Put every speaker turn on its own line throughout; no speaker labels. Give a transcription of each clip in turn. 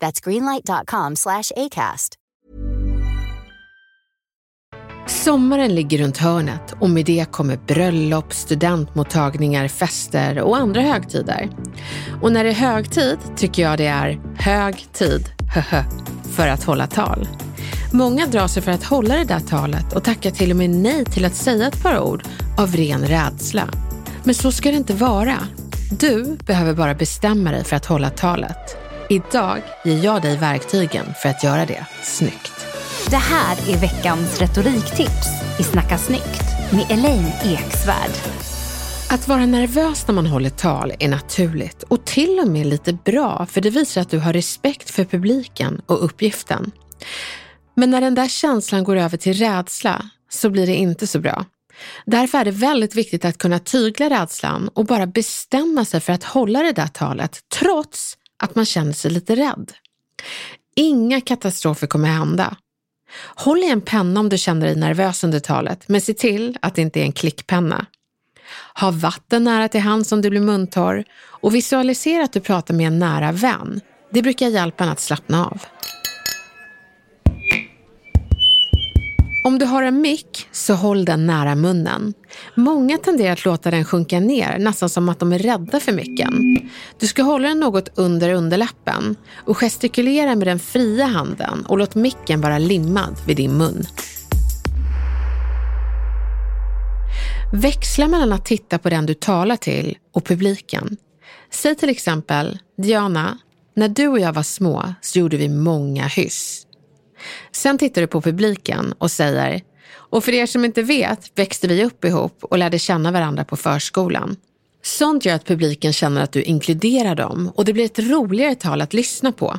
That's greenlight.com slash ACAST.
Sommaren ligger runt hörnet och med det kommer bröllop, studentmottagningar, fester och andra högtider. Och när det är högtid tycker jag det är hög tid, för att hålla tal. Många drar sig för att hålla det där talet och tackar till och med nej till att säga ett par ord av ren rädsla. Men så ska det inte vara. Du behöver bara bestämma dig för att hålla talet. Idag ger jag dig verktygen för att göra det snyggt.
Det här är veckans retoriktips i Snacka snyggt med Elaine Eksvärd.
Att vara nervös när man håller tal är naturligt och till och med lite bra för det visar att du har respekt för publiken och uppgiften. Men när den där känslan går över till rädsla så blir det inte så bra. Därför är det väldigt viktigt att kunna tygla rädslan och bara bestämma sig för att hålla det där talet trots att man känner sig lite rädd. Inga katastrofer kommer hända. Håll i en penna om du känner dig nervös under talet, men se till att det inte är en klickpenna. Ha vatten nära till hands om du blir muntorr och visualisera att du pratar med en nära vän. Det brukar hjälpa en att slappna av. Om du har en mick så håll den nära munnen. Många tenderar att låta den sjunka ner, nästan som att de är rädda för micken. Du ska hålla den något under underläppen och gestikulera med den fria handen och låt micken vara limmad vid din mun. Växla mellan att titta på den du talar till och publiken. Säg till exempel, Diana, när du och jag var små så gjorde vi många hyss. Sen tittar du på publiken och säger, och för er som inte vet växte vi upp ihop och lärde känna varandra på förskolan. Sånt gör att publiken känner att du inkluderar dem och det blir ett roligare tal att lyssna på.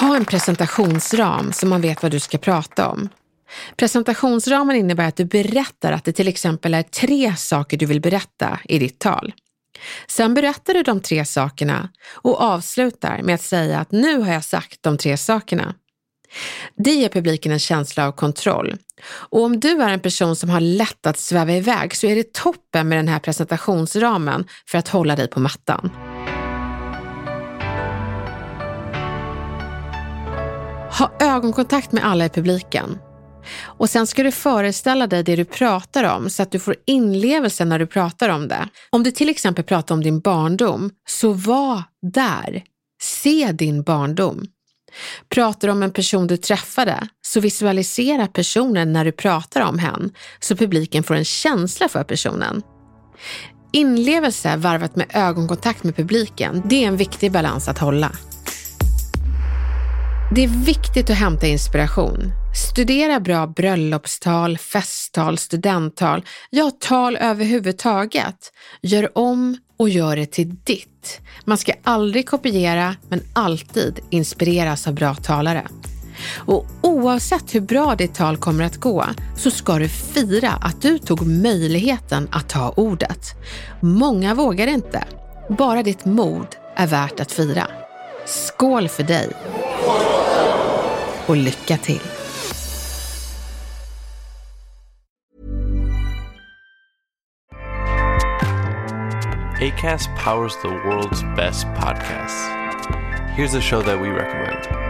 Ha en presentationsram så man vet vad du ska prata om. Presentationsramen innebär att du berättar att det till exempel är tre saker du vill berätta i ditt tal. Sen berättar du de tre sakerna och avslutar med att säga att nu har jag sagt de tre sakerna. Det ger publiken en känsla av kontroll. Och om du är en person som har lätt att sväva iväg så är det toppen med den här presentationsramen för att hålla dig på mattan. Ha ögonkontakt med alla i publiken. Och sen ska du föreställa dig det du pratar om så att du får inlevelse när du pratar om det. Om du till exempel pratar om din barndom, så var där. Se din barndom. Pratar du om en person du träffade, så visualisera personen när du pratar om hen, så publiken får en känsla för personen. Inlevelse varvat med ögonkontakt med publiken, det är en viktig balans att hålla. Det är viktigt att hämta inspiration. Studera bra bröllopstal, festtal, studenttal, ja tal överhuvudtaget. Gör om och gör det till ditt. Man ska aldrig kopiera, men alltid inspireras av bra talare. Och oavsett hur bra ditt tal kommer att gå så ska du fira att du tog möjligheten att ta ordet. Många vågar inte. Bara ditt mod är värt att fira. Skål för dig! Och lycka till!
ACAST powers the world's best podcasts. Here's a show that we recommend.